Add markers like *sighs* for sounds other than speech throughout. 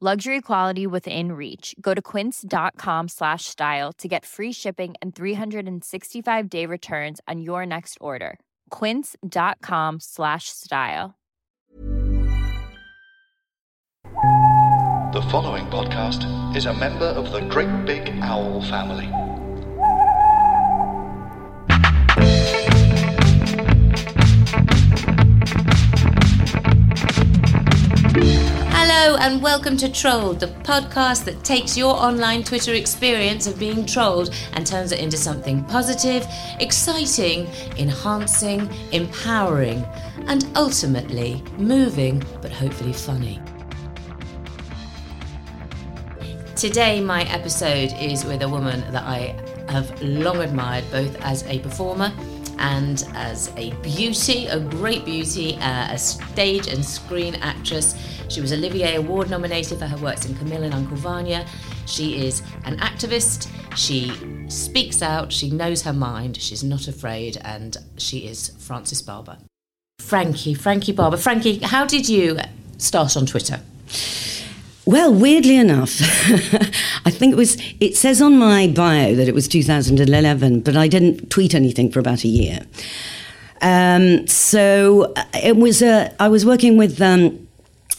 Luxury quality within reach. Go to quince.com slash style to get free shipping and 365 day returns on your next order. Quince.com slash style. The following podcast is a member of the Great Big Owl family. And welcome to Trolled, the podcast that takes your online Twitter experience of being trolled and turns it into something positive, exciting, enhancing, empowering, and ultimately moving, but hopefully funny. Today, my episode is with a woman that I have long admired both as a performer and as a beauty, a great beauty, uh, a stage and screen actress. She was Olivier Award nominated for her works in Camille and Uncle Vanya. She is an activist. She speaks out. She knows her mind. She's not afraid, and she is Frances Barber. Frankie, Frankie Barber. Frankie, how did you start on Twitter? Well, weirdly enough, *laughs* I think it was, it says on my bio that it was 2011, but I didn't tweet anything for about a year. Um, so uh, it was, uh, I was working with um,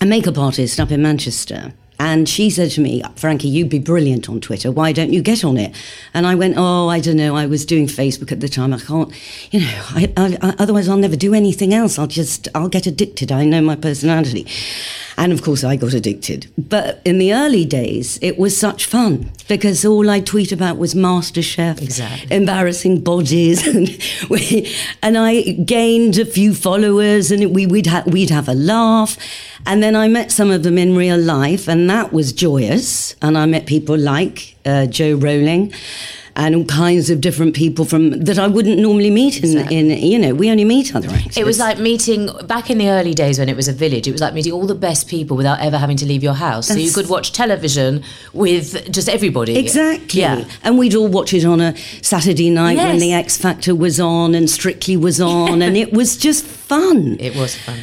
a makeup artist up in Manchester. And she said to me, Frankie, you'd be brilliant on Twitter. Why don't you get on it? And I went, Oh, I don't know. I was doing Facebook at the time. I can't, you know, I, I, I, otherwise I'll never do anything else. I'll just, I'll get addicted. I know my personality. And of course, I got addicted. But in the early days, it was such fun because all I tweet about was MasterChef, Exactly. embarrassing bodies, *laughs* and we, and I gained a few followers, and we, we'd ha- we'd have a laugh, and then I met some of them in real life, and that was joyous. And I met people like uh, Jo Rowling. And all kinds of different people from that I wouldn't normally meet in, in you know we only meet other actors. It was like meeting back in the early days when it was a village. It was like meeting all the best people without ever having to leave your house. so you could watch television with just everybody. Exactly. Yeah. And we'd all watch it on a Saturday night when the X Factor was on and Strictly was on, and it was just fun. *laughs* It was fun.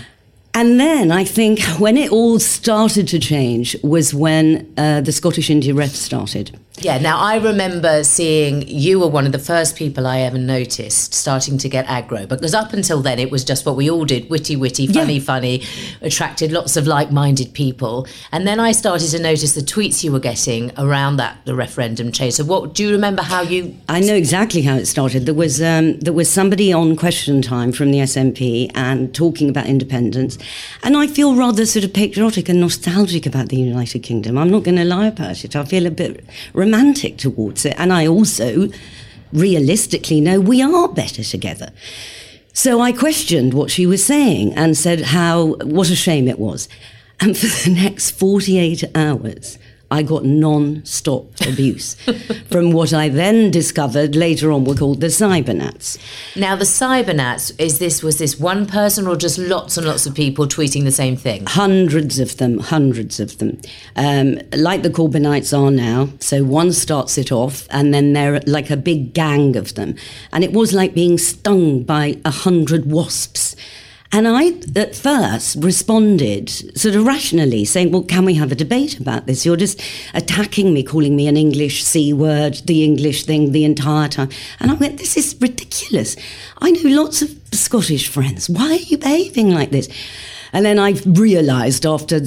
And then I think when it all started to change was when uh, the Scottish Indie Ref started. Yeah, now I remember seeing you were one of the first people I ever noticed starting to get aggro because up until then it was just what we all did witty, witty, funny, Yeah. funny, attracted lots of like minded people. And then I started to notice the tweets you were getting around that, the referendum change. So, what do you remember how you. I know exactly how it started. There was um, there was somebody on Question Time from the SNP and talking about independence, and I feel rather sort of patriotic and nostalgic about the United Kingdom. I'm not going to lie about it. I feel a bit romantic towards it, and I also realistically know we are better together. So I questioned what she was saying and said how what a shame it was. And for the next 48 hours, I got non-stop *laughs* abuse from what I then discovered later on were called the cybernats. Now, the cybernats, is this, was this one person or just lots and lots of people tweeting the same thing? Hundreds of them, hundreds of them, um, like the Corbynites are now. So one starts it off, and then they're like a big gang of them, and it was like being stung by a hundred wasps. And I, at first, responded sort of rationally, saying, Well, can we have a debate about this? You're just attacking me, calling me an English C word, the English thing, the entire time. And I went, This is ridiculous. I know lots of Scottish friends. Why are you behaving like this? And then I realised after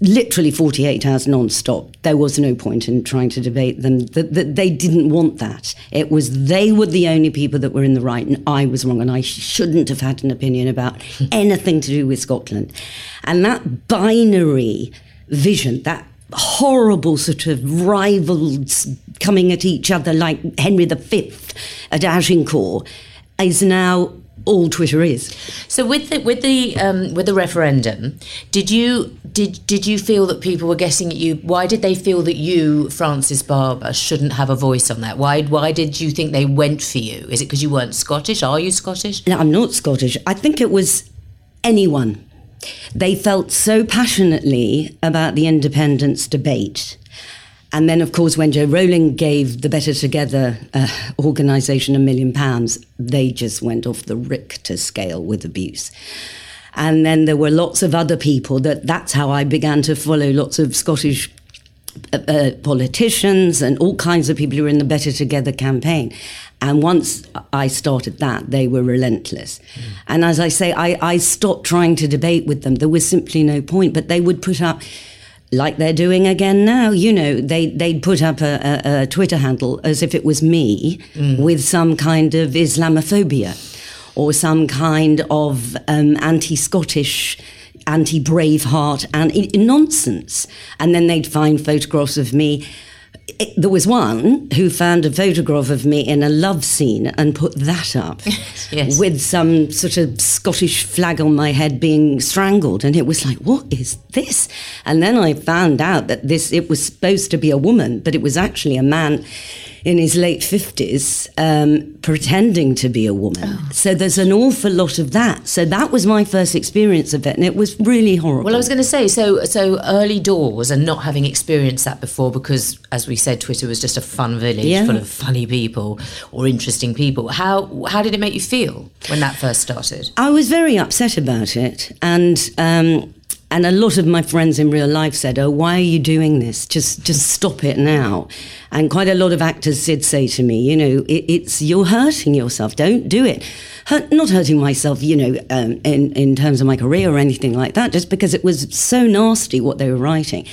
literally 48 hours non-stop, there was no point in trying to debate them, that, that they didn't want that. It was they were the only people that were in the right and I was wrong and I shouldn't have had an opinion about *laughs* anything to do with Scotland. And that binary vision, that horrible sort of rivals coming at each other like Henry V at Agincourt, is now all Twitter is. So with the with the um, with the referendum, did you did did you feel that people were guessing at you? Why did they feel that you, Frances Barber, shouldn't have a voice on that? Why why did you think they went for you? Is it because you weren't Scottish? Are you Scottish? No, I'm not Scottish. I think it was anyone. They felt so passionately about the independence debate and then, of course, when Jo Rowling gave the Better Together uh, organisation a million pounds, they just went off the Richter scale with abuse. And then there were lots of other people that that's how I began to follow lots of Scottish uh, uh, politicians and all kinds of people who were in the Better Together campaign. And once I started that, they were relentless. Mm. And as I say, I, I stopped trying to debate with them. There was simply no point, but they would put up like they're doing again now. You know, they they'd put up a, a, a Twitter handle as if it was me mm. with some kind of Islamophobia or some kind of um, anti-Scottish. Anti Braveheart and nonsense. And then they'd find photographs of me it, there was one who found a photograph of me in a love scene and put that up *laughs* yes. with some sort of Scottish flag on my head being strangled. And it was like, what is this? And then I found out that this, it was supposed to be a woman, but it was actually a man in his late 50s um, pretending to be a woman. Oh. So there's an awful lot of that. So that was my first experience of it, and it was really horrible. Well, I was going to say, so so early doors and not having experienced that before, because as we said, Twitter was just a fun village yeah. full of funny people or interesting people. How how did it make you feel when that first started? I was very upset about it, and. Um, and a lot of my friends in real life said, "Oh, why are you doing this? Just, just stop it now." And quite a lot of actors did say to me, "You know, it, it's you're hurting yourself. Don't do it." Hurt, not hurting myself, you know, um, in in terms of my career or anything like that, just because it was so nasty what they were writing.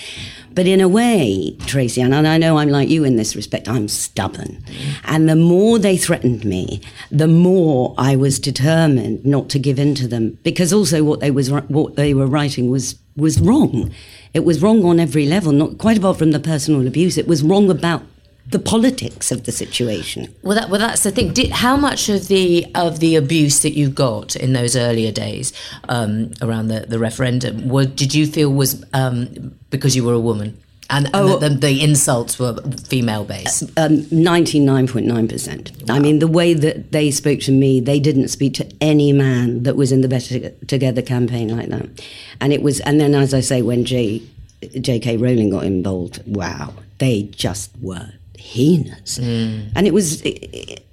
But in a way, Tracy, and I know I'm like you in this respect, I'm stubborn. And the more they threatened me, the more I was determined not to give in to them. Because also what they was what they were writing was was wrong. It was wrong on every level, not quite apart from the personal abuse. It was wrong about the politics of the situation. Well, that, well, that's the thing. Did, how much of the of the abuse that you got in those earlier days um, around the, the referendum, were, did you feel was um, because you were a woman? And, and oh, the, the, the, insults were female based. Uh, um, Ninety nine point nine percent. I mean, the way that they spoke to me, they didn't speak to any man that was in the Better Together campaign like that. And it was, and then as I say, when J. J.K. Rowling got involved, wow, they just were heinous. Mm. And it was, it,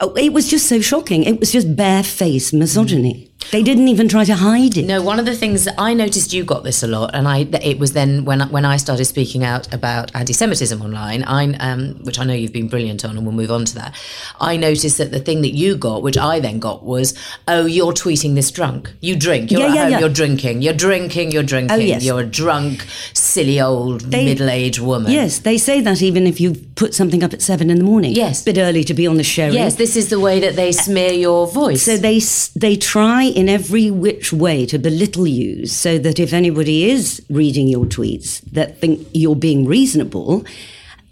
it, was just so shocking. It was just barefaced misogyny. They didn't even try to hide it. No, one of the things that I noticed you got this a lot, and I it was then when when I started speaking out about anti-Semitism online, I um, which I know you've been brilliant on, and we'll move on to that. I noticed that the thing that you got, which I then got, was oh, you're tweeting this drunk. You drink. You're yeah, at yeah, home. Yeah. You're drinking. You're drinking. You're drinking. Oh, yes. You're a drunk, silly old they, middle-aged woman. Yes, they say that even if you put something up at seven in the morning. Yes, a bit early to be on the show. Yes, this is the way that they smear your voice. So they they try in every which way to belittle you so that if anybody is reading your tweets that think you're being reasonable,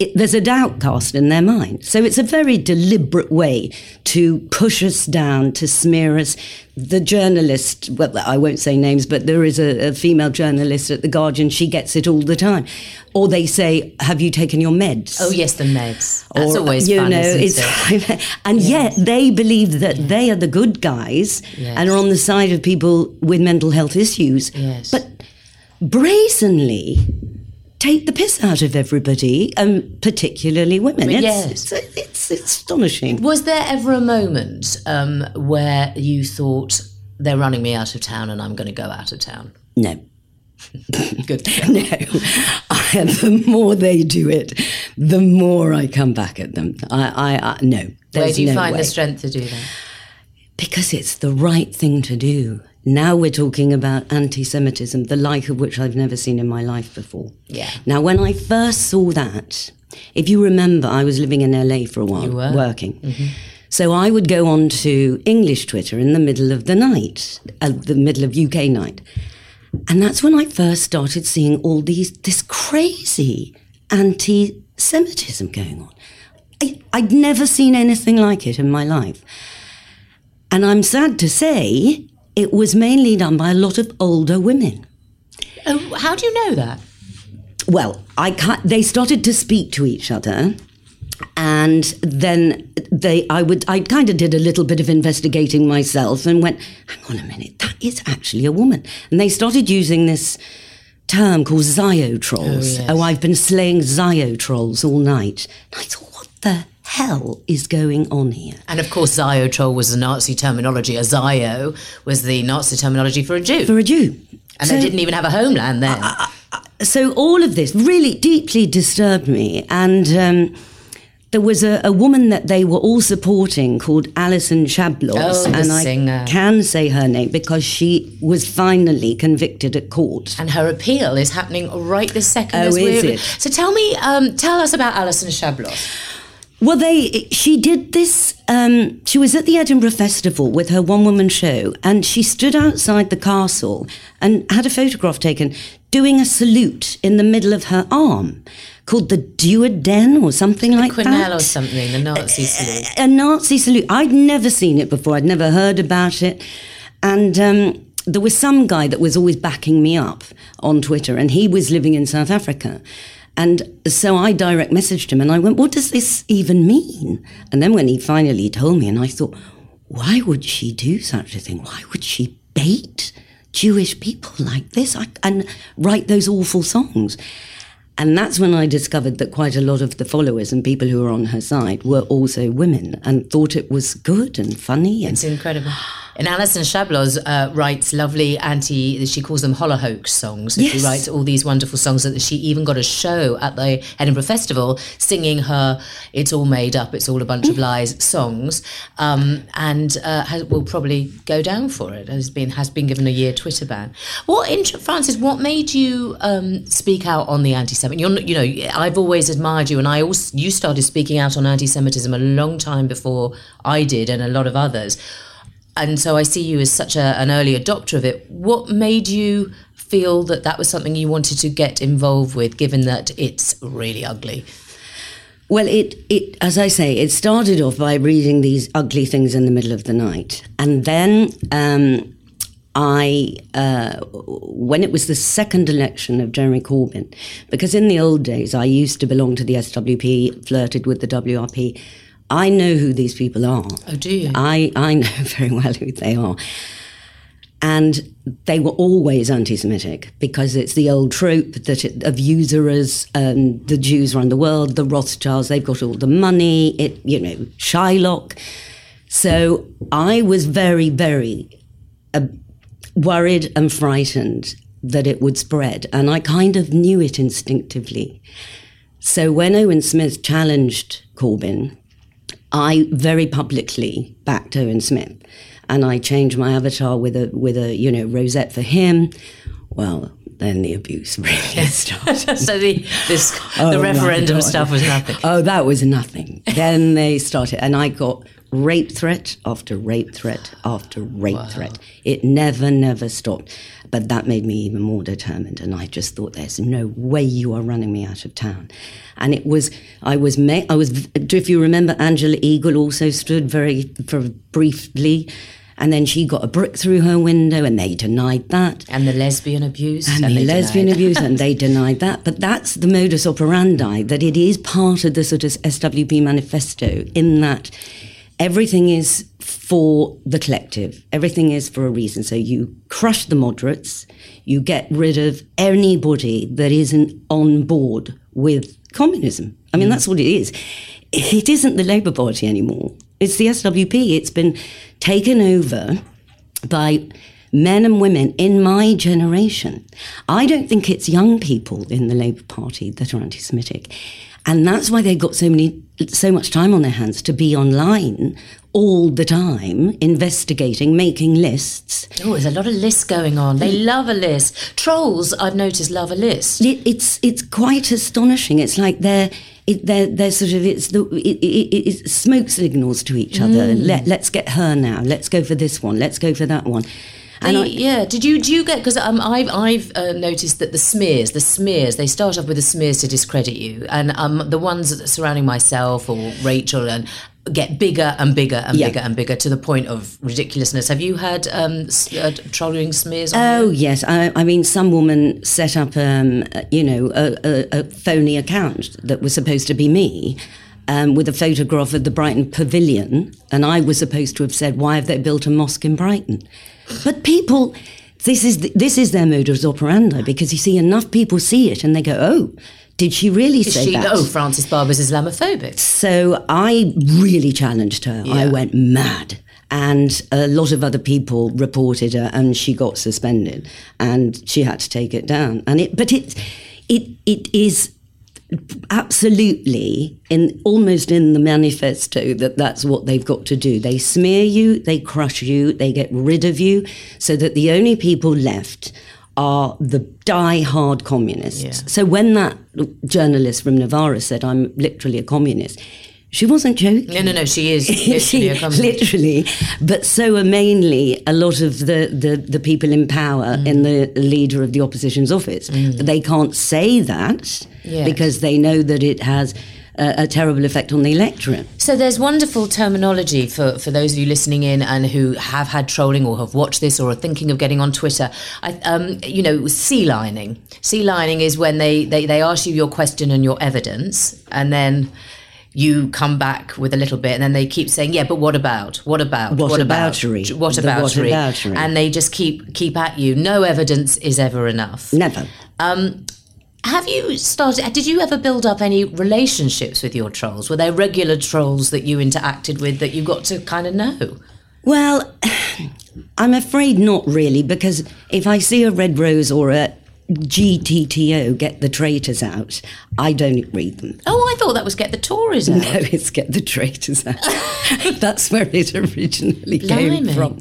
it, there's a doubt cast in their mind. So it's a very deliberate way to push us down, to smear us. The journalist, well, I won't say names, but there is a, a female journalist at The Guardian, she gets it all the time. Or they say, Have you taken your meds? Oh, yes, the meds. That's or, always you fun, know, it's, it? *laughs* And yes. yet they believe that yes. they are the good guys yes. and are on the side of people with mental health issues. Yes. But brazenly take the piss out of everybody, and um, particularly women. It's, yes. It's, it's, it's, astonishing. Was there ever a moment um, where you thought, they're running me out of town and I'm going to go out of town? No. *laughs* Good. *laughs* no. I, the more they do it, the more I come back at them. I, I, I no. Where do you no find way. the strength to do that? Because it's the right thing to do. Now we're talking about anti Semitism, the like of which I've never seen in my life before. Yeah. Now, when I first saw that, if you remember, I was living in LA for a while, working. So I would go on to English Twitter in the middle of the night, uh, the middle of UK night. And that's when I first started seeing all these, this crazy anti Semitism going on. I, I'd never seen anything like it in my life. And I'm sad to say, it was mainly done by a lot of older women. Oh, how do you know that? Well, I they started to speak to each other, and then they, I would, I kind of did a little bit of investigating myself and went, hang on a minute, that is actually a woman. And they started using this term called Ziotrolls. Oh, yes. Oh, I've been slaying Ziotrolls all night. And I thought, what the hell is going on here? And of course, Ziotrol was the Nazi terminology. A Zio was the Nazi terminology for a Jew. For a Jew. and So- they didn't even have a homeland then. so all of this really deeply disturbed me and um, there was a, a woman that they were all supporting called Alison Chabloz, Oh, and I singer. can say her name because she was finally convicted at court. and her appeal is happening right this second. Oh, as is we're- it? So tell me, um, tell us about Alison Chabloz. Well, they she did this. Um, she was at the Edinburgh Festival with her one-woman show, and she stood outside the castle and had a photograph taken doing a salute in the middle of her arm, called the Duoden or something like Quenelle that. or something, the Nazi salute. a Nazi salute. I'd never seen it before. I'd never heard about it. And um, there was some guy that was always backing me up on Twitter, and he was living in South Africa. And so I direct messaged him and I went, What does this even mean? And then when he finally told me, and I thought, Why would she do such a thing? Why would she bait Jewish people like this and write those awful songs? And that's when I discovered that quite a lot of the followers and people who were on her side were also women and thought it was good and funny. And It's incredible. And Alison Chabloz uh, writes lovely anti, she calls them Holocaust songs. So She writes all these wonderful songs that she even got a show at the Edinburgh Festival singing her It's All Made Up, It's All a Bunch of Lies songs. Um, and uh, has, will probably go down for it. Has been, has been given a year Twitter ban. What, in, Frances, what made you um, speak out on the anti Semitic? You know, I've always admired you, and I also, you started speaking out on anti Semitism a long time before I did, and a lot of others and so I see you as such a, an early adopter of it. What made you feel that that was something you wanted to get involved with, given that it's really ugly? Well, it, it, as I say, it started off by reading these ugly things in the middle of the night. And then um, I, uh, when it was the second election of Jeremy Corbyn, because in the old days I used to belong to the SWP, flirted with the WRP, I know who these people are. Oh, do you? I, I know *laughs* very well who they are. And they were always anti Semitic because it's the old trope that it, of usurers, um, the Jews run the world, the Rothschilds, they've got all the money, it, you know, Shylock. So I was very, very uh, worried and frightened that it would spread. And I kind of knew it instinctively. So when Owen Smith challenged Corbyn, I very publicly backed Owen Smith, and I changed my avatar with a with a you know rosette for him. Well, then the abuse really *laughs* *laughs* started. so the this Oh, the referendum stuff was nothing. Oh, that was nothing. then they started, and I got rape threat after rape threat after rape threat. It never, never stopped. But that made me even more determined, and I just thought, "There's no way you are running me out of town." And it was, I was, ma- I was. If you remember, Angela Eagle also stood very for briefly. And then she got a brick through her window, and they denied that And the lesbian abuse. and, they the lesbian abuse, and *laughs* they denied that. But that's the modus operandi, that it is part of the sort of SWP manifesto, in that everything is for the collective, everything is for a reason. So you crush the moderates, you get rid of anybody that isn't on board with communism. I mean, mm. that's what it is. It isn't the Labour Party anymore. It's the SWP. It's been taken over by men and women in my generation. I don't think it's young people in the Labour Party that are anti Semitic. And that's why they've got so many, so much time on their hands to be online all the time, investigating, making lists. Oh, there's a lot of lists going on. They love a list. Trolls, I've noticed, love a list. It, it's it's quite astonishing. It's like they're it, they're, they're sort of it's the it, it, it's smoke signals to each other. Mm. Let let's get her now. Let's go for this one. Let's go for that one. I, yeah, did you do you get because um, I've I've uh, noticed that the smears, the smears, they start off with the smears to discredit you, and um, the ones surrounding myself or Rachel and get bigger and bigger and Yeah. bigger and bigger to the point of ridiculousness. Have you had um, s- uh, trolling smears? On Oh you? yes, I, I mean, some woman set up, um, you know, a, a, a phony account that was supposed to be me, um, with a photograph of the Brighton Pavilion, and I was supposed to have said, "Why have they built a mosque in Brighton?" But people, this is this is their modus operandi because you see enough people see it and they go, "Oh, did she really Is say she, that?" oh, Frances Barber's Islamophobic. So I really challenged her. I went mad. And a lot of other people reported her and she got suspended and she had to take it down. And it but it it it is absolutely in almost in the manifesto that that's what they've got to do. They smear you, they crush you, they get rid of you so that the only people left are the die-hard communists. Yeah. So when that journalist from Novara said, I'm literally a communist, she wasn't joking. No, no, no. She is *laughs* literally She- literally, but so are mainly a lot of the, the, the people in power Mm. in the leader of the opposition's office. They can't say that Yes. because they know that it has a, a terrible effect on the electorate. So there's wonderful terminology for, for those of you listening in and who have had trolling or have watched this or are thinking of getting on Twitter. I, um, you know, sealioning. Sea lining is when they, they, they ask you your question and your evidence, and then you come back with a little bit, and then they keep saying, "Yeah, but what about? What about? What about? aboutery? What The about?" whataboutery. And they just keep keep at you. No evidence is ever enough. Never. Um, have you started? Did you ever build up any relationships with your trolls? Were there regular trolls that you interacted with that you got to kind of know? Well, *sighs* I'm afraid not really, because if I see a red rose or a GTTO, get the traitors out, I don't read them. Oh, I thought that was get the Tories out. No, it's get the traitors out. *laughs* That's where it originally came from.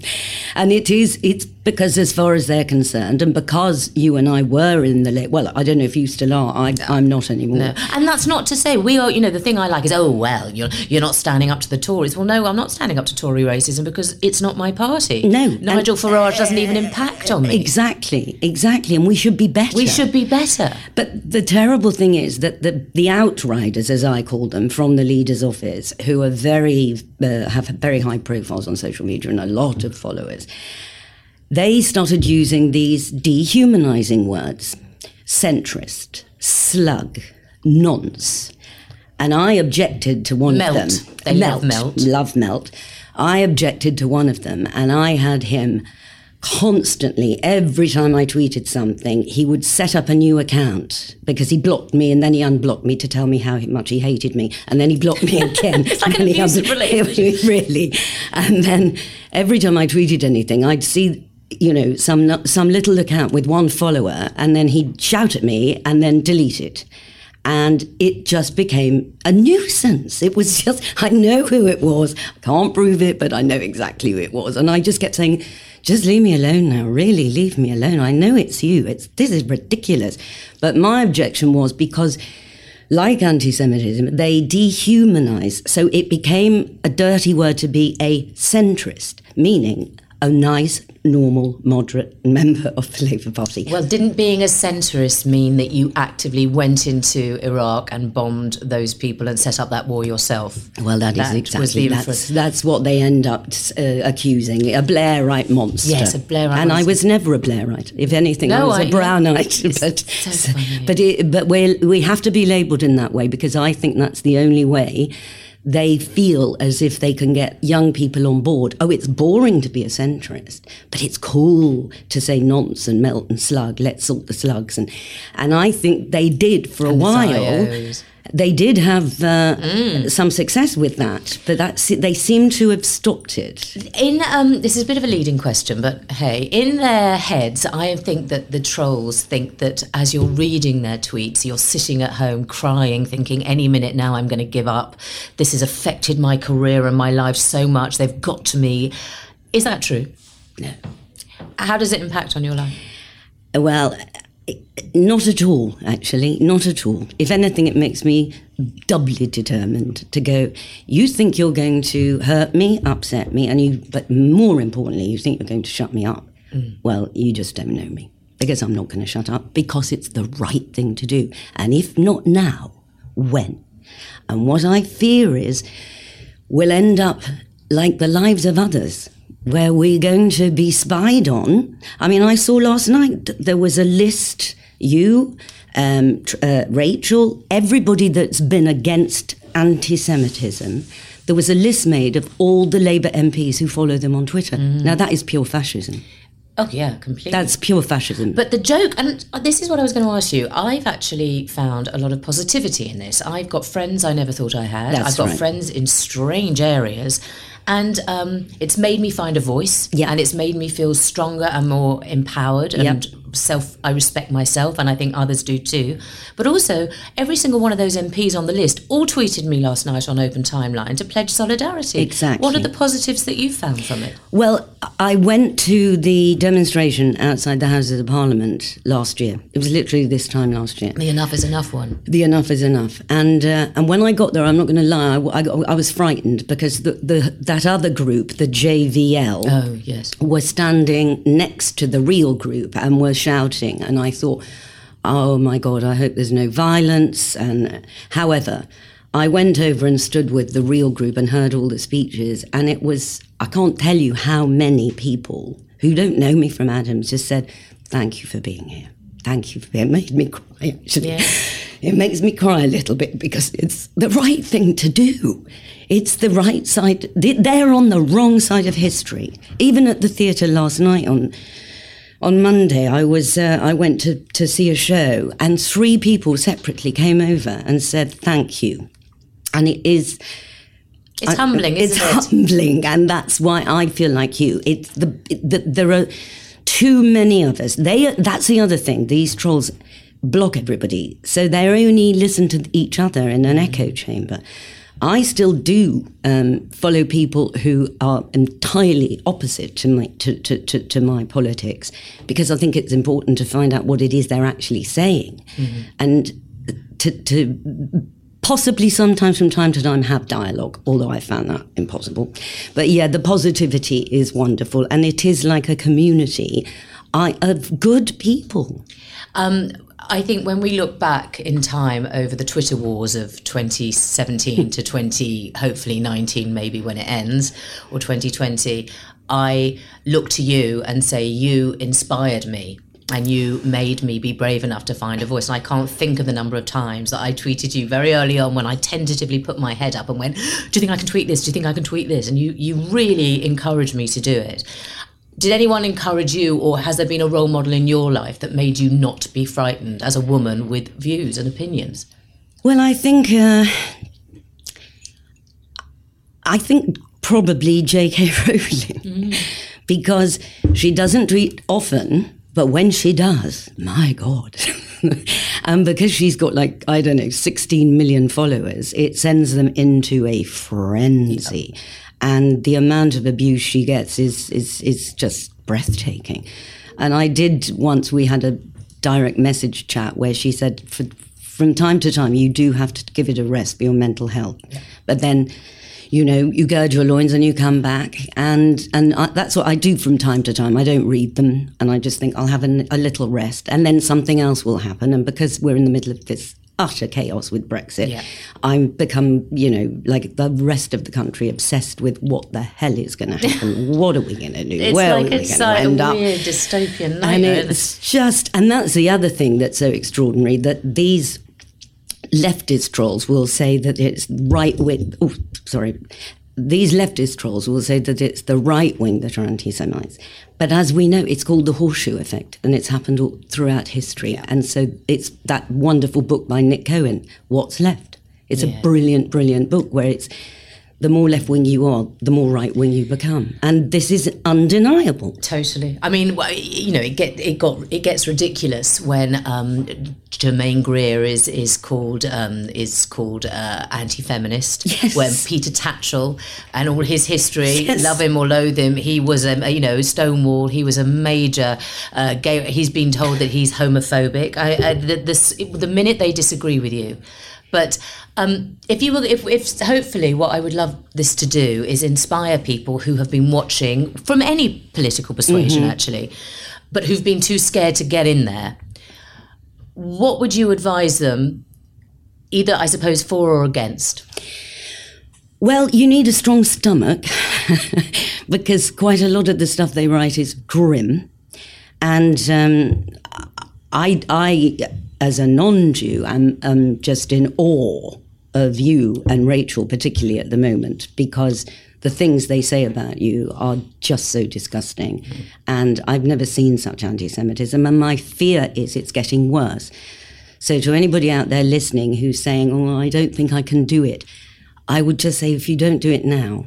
And it is, it's because as far as they're concerned, and because you and I were in the, la- well, I don't know if you still are, I, I'm not anymore. No. And that's not to say we are. You know, the thing I like is, oh well, you're you're not standing up to the Tories. Well, no, I'm not standing up to Tory racism because it's not my party. No, Nigel Farage doesn't even impact on me. Exactly, exactly. And we should be better. We should be better. But the terrible thing is that the, the outriders, as I call them, from the leader's office, who are very uh, have very high profiles on social media and a lot of followers, they started using these dehumanizing words: centrist, slug, nonce. And I objected to one Melt. of them. They love melt. Love melt. I objected to one of them, and I had him constantly every time I tweeted something, he would set up a new account because he blocked me and then he unblocked me to tell me how much he hated me, and then he blocked me *laughs* again. It's like an abusive *laughs* relationship. really. And then every time I tweeted anything, I'd see. You know, some some little account with one follower, and then he'd shout at me and then delete it. And it just became a nuisance. It was just, I know who it was. I can't prove it, but I know exactly who it was. And I just kept saying, just leave me alone now. Really, leave me alone. I know it's you. It's this is ridiculous. But my objection was because, like anti-Semitism, they dehumanize. So it became a dirty word to be a centrist, meaning a nice, normal, moderate member of the Labour Party. Well, didn't being a centrist mean that you actively went into Iraq and bombed those people and set up that war yourself? Well, that is That was exactly that's, that's what they end up uh, accusing a Blairite monster. Yes, a Blairite and I was never a Blairite. If anything, no, I was I- a Brownite. *laughs* But so but it, but we we have to be labelled in that way because I think that's the only way. They feel as if they can get young people on board. Oh, it's boring to be a centrist, but it's cool to say nonce and melt and slug. Let's sort the slugs and and I think they did for a And the while. They did have uh, some success with that, but that's they seem to have stopped it. In um, this is a bit of a leading question, but hey, in their heads, I think that the trolls think that as you're reading their tweets, you're sitting at home crying, thinking, "Any minute now, I'm going to give up. This has affected my career and my life so much. They've got to me." Is that true? No. How does it impact on your life? Well, not at all, actually, not at all. If anything, it makes me doubly determined to go. You think you're going to hurt me, upset me, and you, but more importantly, you think you're going to shut me up. Mm. Well, you just don't know me because I'm not going to shut up because it's the right thing to do. And if not now, when? And what I fear is we'll end up like the lives of others, where we're going to be spied on. I mean, I saw last night there was a list, you, um, uh, Rachel, everybody that's been against anti Semitism. There was a list made of all the Labour MPs who follow them on Twitter. Now, that is pure fascism. Oh yeah, completely. That's pure fascism. But the joke, and this is what I was going to ask you. I've actually found a lot of positivity in this. I've got friends I never thought I had. That's I've got right. friends in strange areas. And um, it's made me find a voice. Yeah. And it's made me feel stronger and more empowered and self. I respect myself, and I think others do too. But also, every single one of those MPs on the list all tweeted me last night on Open Timeline to pledge solidarity. Exactly. What are the positives that you found from it? Well, I went to the demonstration outside the Houses of Parliament last year. It was literally this time last year. The enough is enough one. The enough is enough. And uh, and when I got there, I'm not going to lie, I, I- I was frightened because the, the that other group, the JVL, Oh yes. were standing next to the real group and were shouting. And I thought, oh my God, I hope there's no violence. And however, I went over and stood with the real group and heard all the speeches. And it was, I can't tell you how many people who don't know me from Adams just said, thank you for being here. Thank you for being It made me cry, actually. Yeah. It makes me cry a little bit because it's the right thing to do. It's the right side. they- They're on the wrong side of history. Even at the theatre last night on on Monday, I was uh, I went to to see a show, and three people separately came over and said thank you, and it is. It's humbling, it's isn't it? humbling, and that's why I feel like you. It's the, the there are too many of us. They that's the other thing. These trolls block everybody, so they only listen to each other in an echo chamber. I still do um, follow people who are entirely opposite to my to, to, to, to my politics because I think it's important to find out what it is they're actually saying, and to to possibly sometimes from time to time have dialogue, although I found that impossible. But yeah, the positivity is wonderful, and it is like a community I, of good people. Um, I think when we look back in time over the Twitter wars of 2017 to 20, hopefully 19, maybe when it ends, or 2020, I look to you and say, You inspired me. And you made me be brave enough to find a voice. And I can't think of the number of times that I tweeted you very early on when I tentatively put my head up and went, Do you think I can tweet this? Do you think I can tweet this? And you, you really encouraged me to do it. Did anyone encourage you, or has there been a role model in your life that made you not be frightened as a woman with views and opinions? Well, I think uh, I think probably J.K. *laughs* Rowling because she doesn't tweet often, but when she does, my God. *laughs* and because she's got like, I don't know, 16 million followers, it sends them into a frenzy. And the amount of abuse she gets is, is, is just breathtaking. And I did once, we had a direct message chat where she said, from time to time, you do have to give it a rest for your mental health. But then, you know, you gird your loins and you come back. And, and I, that's what I do from time to time. I don't read them and I just think I'll have an, a little rest and then something else will happen. And because we're in the middle of this utter chaos with Brexit, Yeah. I've become, you know, like the rest of the country, obsessed with what the hell is going to happen. *laughs* what are we going to do? It's Where like are we it's going like to a end up? weird dystopian nightmare. isn't it's just, and that's the other thing that's so extraordinary that these leftist trolls will say that it's right wing, oh, sorry, these leftist trolls will say that it's the right wing that are anti Semites. But as we know, it's called the horseshoe effect, and it's happened all throughout history. And so it's that wonderful book by Nick Cohen, What's Left? It's Yeah. a brilliant, brilliant book where it's the more left wing you are, the more right wing you become. And this is undeniable. Totally. I mean, you know, it get it got it gets ridiculous when um, Germaine Greer is is called um, is called uh, anti-feminist. Yes. When Peter Tatchell and all his history, Yes. love him or loathe him, he was a you know Stonewall. He was a major uh, gay. He's been told that he's homophobic. I, I, the, this, the minute they disagree with you. But um, if you were, if, if hopefully, what I would love this to do is inspire people who have been watching from any political persuasion, actually, but who've been too scared to get in there. What would you advise them, either I suppose for or against? Well, you need a strong stomach *laughs* because quite a lot of the stuff they write is grim. And um, I, I, as a non Jew, am, am just in awe of you and Rachel, particularly at the moment, because the things they say about you are just so disgusting. And I've never seen such anti Semitism. And my fear is it's getting worse. So, to anybody out there listening who's saying, Oh, I don't think I can do it, I would just say, if you don't do it now,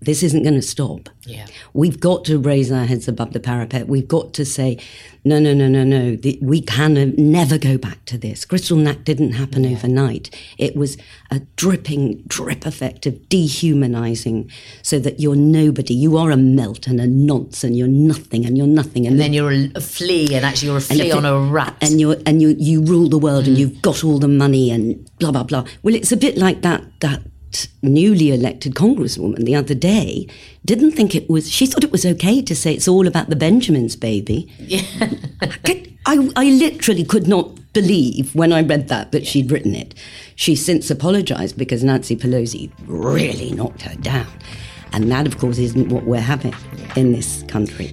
this isn't going to stop. Yeah. We've got to raise our heads above the parapet. We've got to say, no, no, no, no, no. The, we can never go back to this. Kristallnacht didn't happen overnight. It was a dripping drip effect of dehumanizing so that you're nobody. You are a melt and a nonce and you're nothing and you're nothing. And then you're a, flea, and actually you're a and flea on a rat. And you and you you rule the world and mm. you've got all the money and blah blah blah. Well, it's a bit like that that newly elected congresswoman the other day didn't think it was she thought it was okay to say it's all about the benjamins baby. Yeah. *laughs* I, I literally could not believe when i read that that she'd written it. She's since apologized because nancy pelosi really knocked her down. And that of course isn't what we're having in this country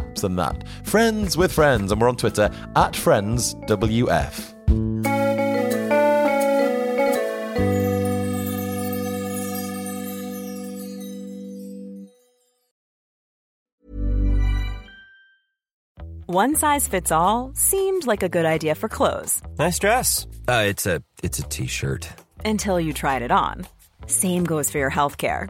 apps and that. Friends with Friends, and we're on Twitter at FriendsWF. One size fits all seemed like a good idea for clothes Nice dress. Uh, it's a it's a t-shirt. until you tried it on. Same goes for your healthcare.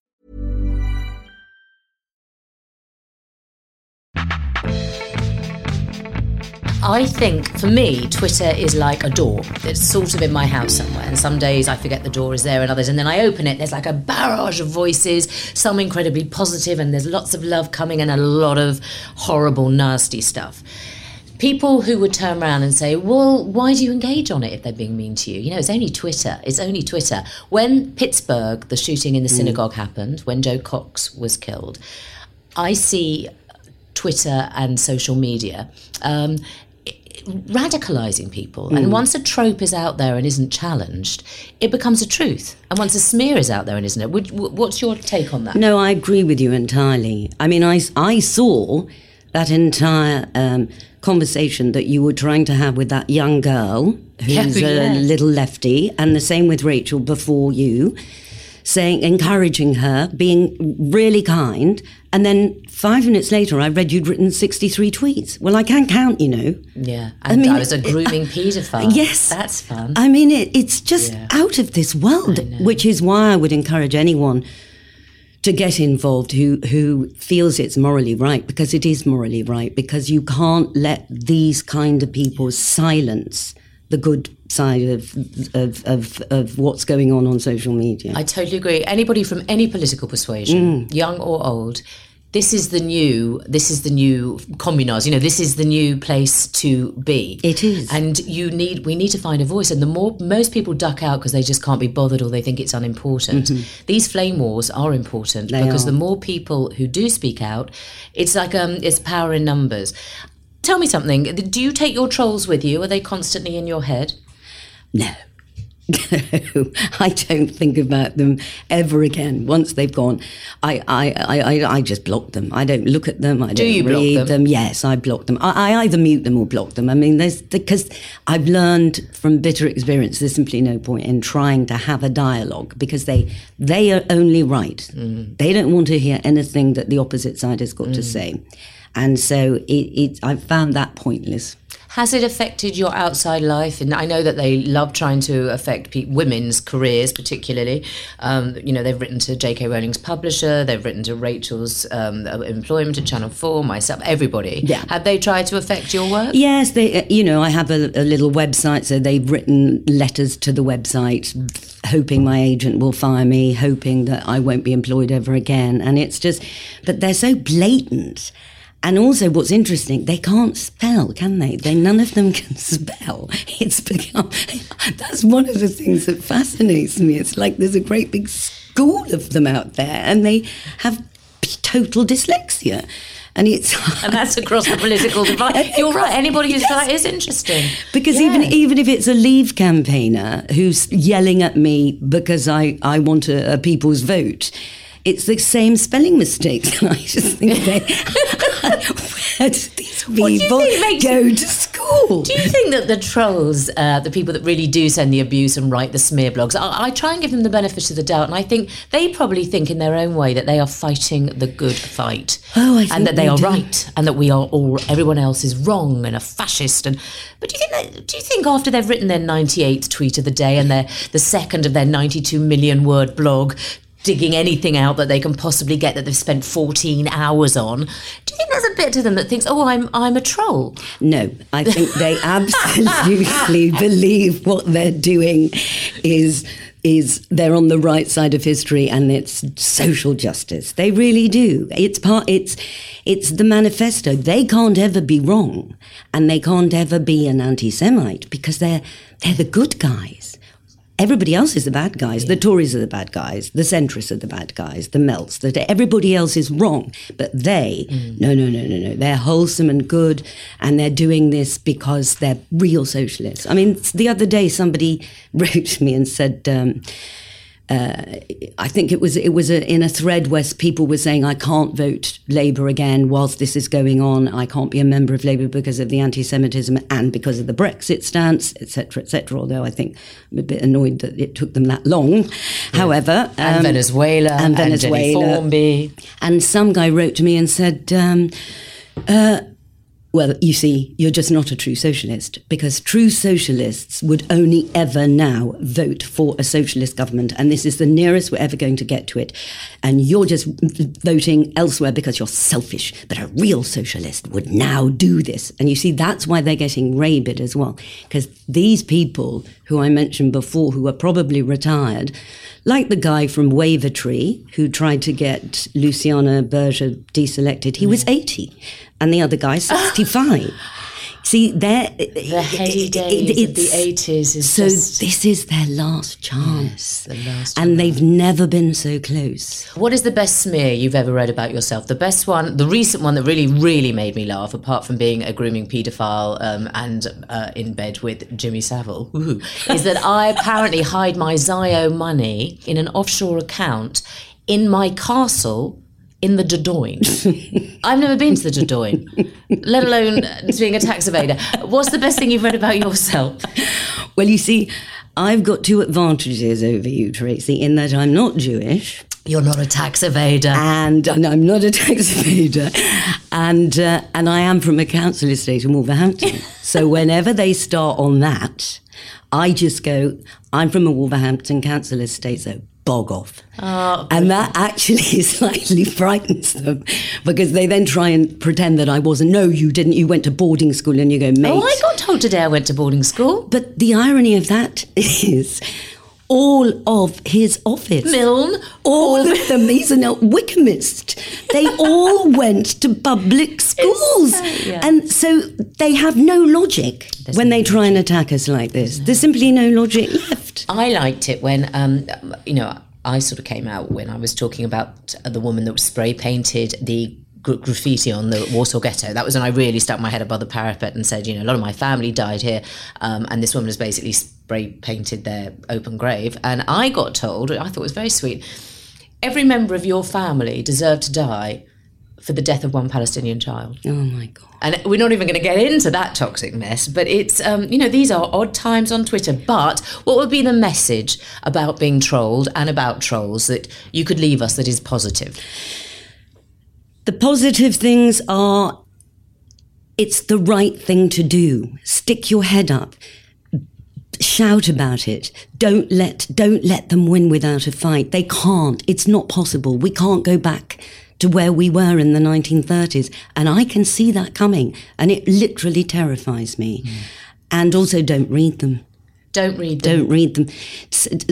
I think for me, Twitter is like a door. It's sort of in my house somewhere. And some days I forget the door is there, and others, and then I open it. There's like a barrage of voices, some incredibly positive, and there's lots of love coming, and a lot of horrible, nasty stuff. People who would turn around and say, Well, why do you engage on it if they're being mean to you? You know, it's only Twitter. It's only Twitter. When Pittsburgh, the shooting in the synagogue happened, when Jo Cox was killed, I see Twitter and social media. Um, radicalizing people. Mm. And once a trope is out there and isn't challenged, it becomes a truth. And once a smear is out there and isn't it? Would, what's your take on that? No, I agree with you entirely. I mean, I, I saw that entire um, conversation that you were trying to have with that young girl who's Yeah, a yeah. little lefty, and the same with Rachel before you, saying, encouraging her, being really kind. And then five minutes later, I read you'd written 63 tweets. Well, I can't count, you know. Yeah. I And I, mean, was a grooming *laughs* paedophile. Yes. That's fun. I mean, it, it's just Yeah. out of this world, which is why I would encourage anyone to get involved who who feels it's morally right because it is morally right because you can't let these kind of people silence the good side of of of, of what's going on on social media. I totally agree. Anybody from any political persuasion, Mm. young or old, this is the new. This is the new communards. You know, this is the new place to be. It is, and you need. We need to find a voice. And the more most people duck out because they just can't be bothered or they think it's unimportant. Mhm. These flame wars are important They because are. the more people who do speak out, it's like um, it's power in numbers. Tell me something. Do you take your trolls with you? Are they constantly in your head? No. No, *laughs* I don't think about them ever again. Once they've gone, I, I, I, I, I just block them. I don't look at them. I Do block read them? them? Yes, I block them. I, I either mute them or block them. I mean, there's because I've learned from bitter experience. There's simply no point in trying to have a dialogue because they they are only right. Mm. They don't want to hear anything that the opposite side has got to Mm. say, and so it, it I've found that pointless. Has it affected your outside life? And I know that they love trying to affect pe- women's careers, particularly. Um, you know, they've written to J.K. Rowling's publisher, they've written to Rachel's um, employment at Channel 4, myself, everybody. Yeah. Have they tried to affect your work? Yes, they. uh, You know, I have a, a little website, so they've written letters to the website, hoping my agent will fire me, hoping that I won't be employed ever again. And it's just, but they're so blatant. And also, what's interesting, they can't spell, can they? They none of them *laughs* can spell. It's become *laughs* that's one of the things that fascinates me. It's like there's a great big school of them out there, and they have total dyslexia. And it's *laughs* And that's across the political divide. You're right. Anybody who's that is interesting. Because even even if it's a Leave campaigner who's yelling at me because I, I want a, a people's vote, it's the same spelling mistakes. I just think they do these What do you people go to school? Do you think that the trolls, uh, the people that really do send the abuse and write the smear blogs, I, I try and give them the benefit of the doubt, and I think they probably think in their own way that they are fighting the good fight, Oh, I think and that they they are do. right, and that we are all everyone else is wrong and a fascist. And but do you think that, do you think after they've written their ninety eighth tweet of the day and their the second of their ninety two million word blog? Digging anything out that they can possibly get that they've spent 14 hours on. Do you think there's a bit to them that thinks, oh, I'm, I'm a troll? No, I think they *laughs* absolutely *laughs* believe what they're doing is is they're on the right side of history and it's social justice. They really do. It's part it's it's the manifesto. They can't ever be wrong and they can't ever be an anti-Semite because they're they're the good guys. Everybody else is the bad guys. The Tories are the bad guys. The centrists are the bad guys. The Melts. That everybody else is wrong. But they, no, no, no, no, no. They're wholesome and good, and they're doing this because they're real socialists. I mean, the other day somebody *laughs* wrote to me and said, um, uh, I think it was it was a, in a thread where people were saying I can't vote Labour again whilst this is going on. I can't be a member of Labour because of the anti-Semitism and because of the Brexit stance, etc., etc. Although I think I'm a bit annoyed that it took them that long. However, And um, Venezuela, and and Venezuela, Formby. and some guy wrote to me and said. Um, uh, Well, you see, you're just not a true socialist because true socialists would only ever now vote for a socialist government. And this is the nearest we're ever going to get to it. And you're just voting elsewhere because you're selfish. But a real socialist would now do this. And you see, that's why they're getting rabid as well. Because these people who I mentioned before, who are probably retired, like the guy from Wavertree who tried to get Luciana Berger deselected, he was 80 and the other guy *laughs* 65. See, they're the heydays of the eighties is so. just This is their last chance, the last and they've never been so close. What is the best smear you've ever read about yourself? The best one, the recent one that really, really made me laugh, apart from being a grooming paedophile um, and uh, in bed with Jimmy Savile, *laughs* is that I apparently hide my Zio money in an offshore account in my castle in the Dordogne. *laughs* I've never been to the Dordogne, let alone being a tax evader. What's the best thing you've read about yourself? Well, you see, I've got two advantages over you, Tracy, in that I'm not Jewish. You're not a tax evader. And, and I'm not a tax *laughs* evader. And, uh, and I am from a council estate in Wolverhampton. so whenever they start on that, I just go, I'm from a Wolverhampton council estate, so bog off. Oh, and that actually *laughs* slightly frightens them because they then try and pretend that I wasn't. No, you didn't. You went to boarding school and you go, mate. Oh, I got told today I went to boarding school. But the irony of that *laughs* is all of his office. Milne. All of them. He's *laughs* an Wykehamist. They *laughs* all went to public schools. yeah. And so they have no logic when they try and attack us like this. There's simply no logic left. I liked it when, um, you know, I sort of came out when I was talking about the woman that was spray painted the gra- graffiti on the Warsaw Ghetto. That was when I really stuck my head above the parapet and said, you know, a lot of my family died here, um, and this woman has basically spray painted their open grave. And I got told, I thought it was very sweet, every member of your family deserved to die for the death of one Palestinian child. Oh my God. And we're not even going to get into that toxic mess, but it's, um, you know, these are odd times on Twitter. But what would be the message about being trolled and about trolls that you could leave us that is positive? The positive things are it's the right thing to do. Stick your head up. Shout about it. Don't let don't let them win without a fight. They can't. It's not possible. We can't go back to where we were in the 1930s and I can see that coming and it literally terrifies me. And also don't read them. Don't read them. Don't read them.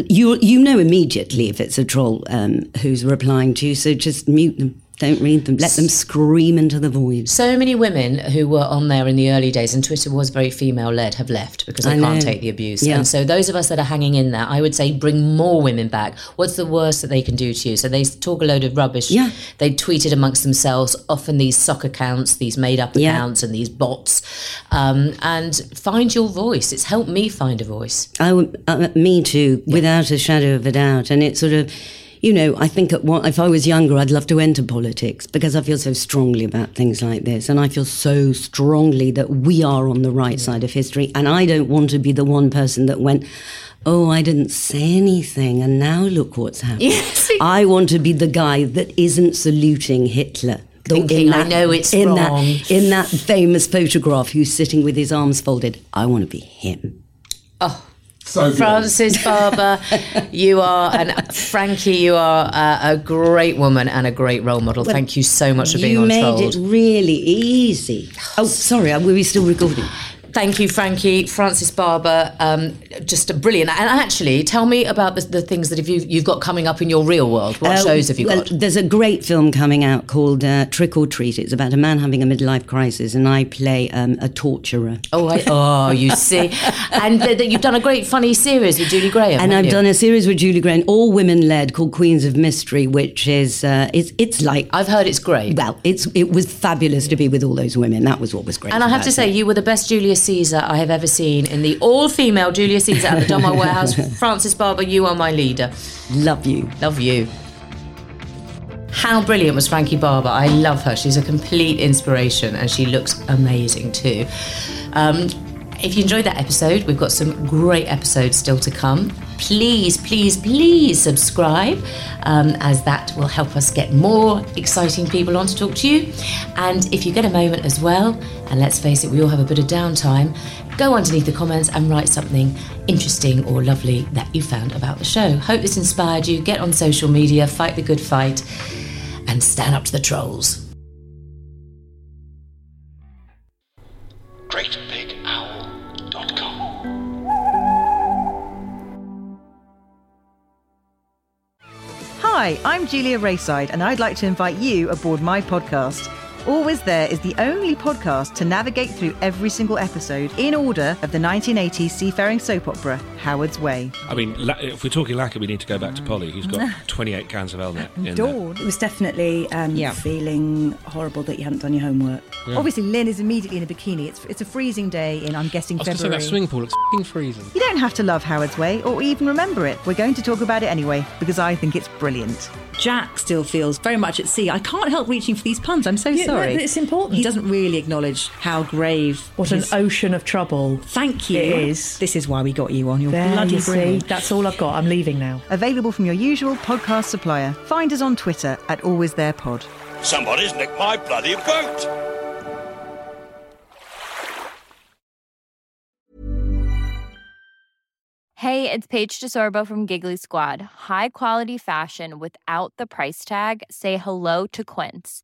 You you know immediately if it's a troll um, who's replying to you. So just mute them. Don't read them. Let them scream into the void. So many women who were on there in the early days, and Twitter was very female led, have left because they I can't know. take the abuse. Yeah. And so, those of us that are hanging in there, I would say bring more women back. What's the worst that they can do to you? So, they talk a load of rubbish. Yeah. They tweet it amongst themselves, often these sock accounts, these made up Yeah. accounts, and these bots. Um, and find your voice. It's helped me find a voice. I, would- uh, me too, without a shadow of a doubt. And it's sort of, you know, I think at one, if I was younger, I'd love to enter politics because I feel so strongly about things like this. And I feel so strongly that we are on the right side of history. And I don't want to be the one person that went, oh, I didn't say anything. And now look what's happened. *laughs* I want to be the guy that isn't saluting Hitler. Thinking, "I know it's in wrong." That, in that famous photograph, who's sitting with his arms folded. I want to be him. Oh, So. Frances Barber, you are, and Frankie, you are uh, a great woman and a great role model. Thank you so much for being on. you on made Trolled. it really easy. Oh, sorry, were we still recording? Thank you, Frankie. Frances Barber, um, just a brilliant. And actually, tell me about the, the things that have you, you've got coming up in your real world. What Uh, shows have you well, got? There's a great film coming out called uh, Trick or Treat. It's about a man having a midlife crisis, and I play um, a torturer. Oh, I, oh, you see, and th- th- you've done a great funny series with Julie Graham. And I've you? done a series with Julie Graham, all women led, called Queens of Mystery, which is uh, it's it's like I've heard it's great. well, it's it was fabulous to be with all those women. That was what was great. And I have to say, it. you were the best Julius Caesar I have ever seen in the all-female Julius Caesar at the Donmar *laughs* Warehouse. Frances Barber, you are my leader. love you. Love you. How brilliant was Frankie Barber? I love her. She's a complete inspiration and she looks amazing too. Um, If you enjoyed that episode, we've got some great episodes still to come. Please, please, please subscribe, um, as that will help us get more exciting people on to talk to you. And if you get a moment as well, and let's face it, we all have a bit of downtime, go underneath the comments and write something interesting or lovely that you found about the show. Hope this inspired you. Get on social media, fight the good fight, and stand up to the trolls. Hi, I'm Julia Raeside, and I'd like to invite you aboard my podcast. Always There is the only podcast to navigate through every single episode in order of the 1980s seafaring soap opera, Howard's Way. I mean, if we're talking lacquer, we need to go back to Polly, who's got *laughs* 28 cans of Elnett in there. Dawn. It was definitely um, feeling horrible that you hadn't done your homework. Yeah. Obviously, Lynn is immediately in a bikini. It's, it's a freezing day in, I'm guessing, I was going to say February. that swimming pool looks fing freezing. You don't have to love Howard's Way or even remember it. We're going to talk about it anyway because I think it's brilliant. Jack still feels very much at sea. I can't help reaching for these puns. I'm so Yeah, no, it's important. He doesn't really acknowledge how grave. What his- an ocean of trouble. Thank you. It is. This is why we got you on. You're There, bloody you see. That's all I've got. I'm leaving now. Available from your usual podcast supplier. Find us on Twitter at Always There Pod. Somebody's nicked my bloody boat! Hey, it's Paige DeSorbo from Giggly Squad. High quality fashion without the price tag. Say hello to Quince.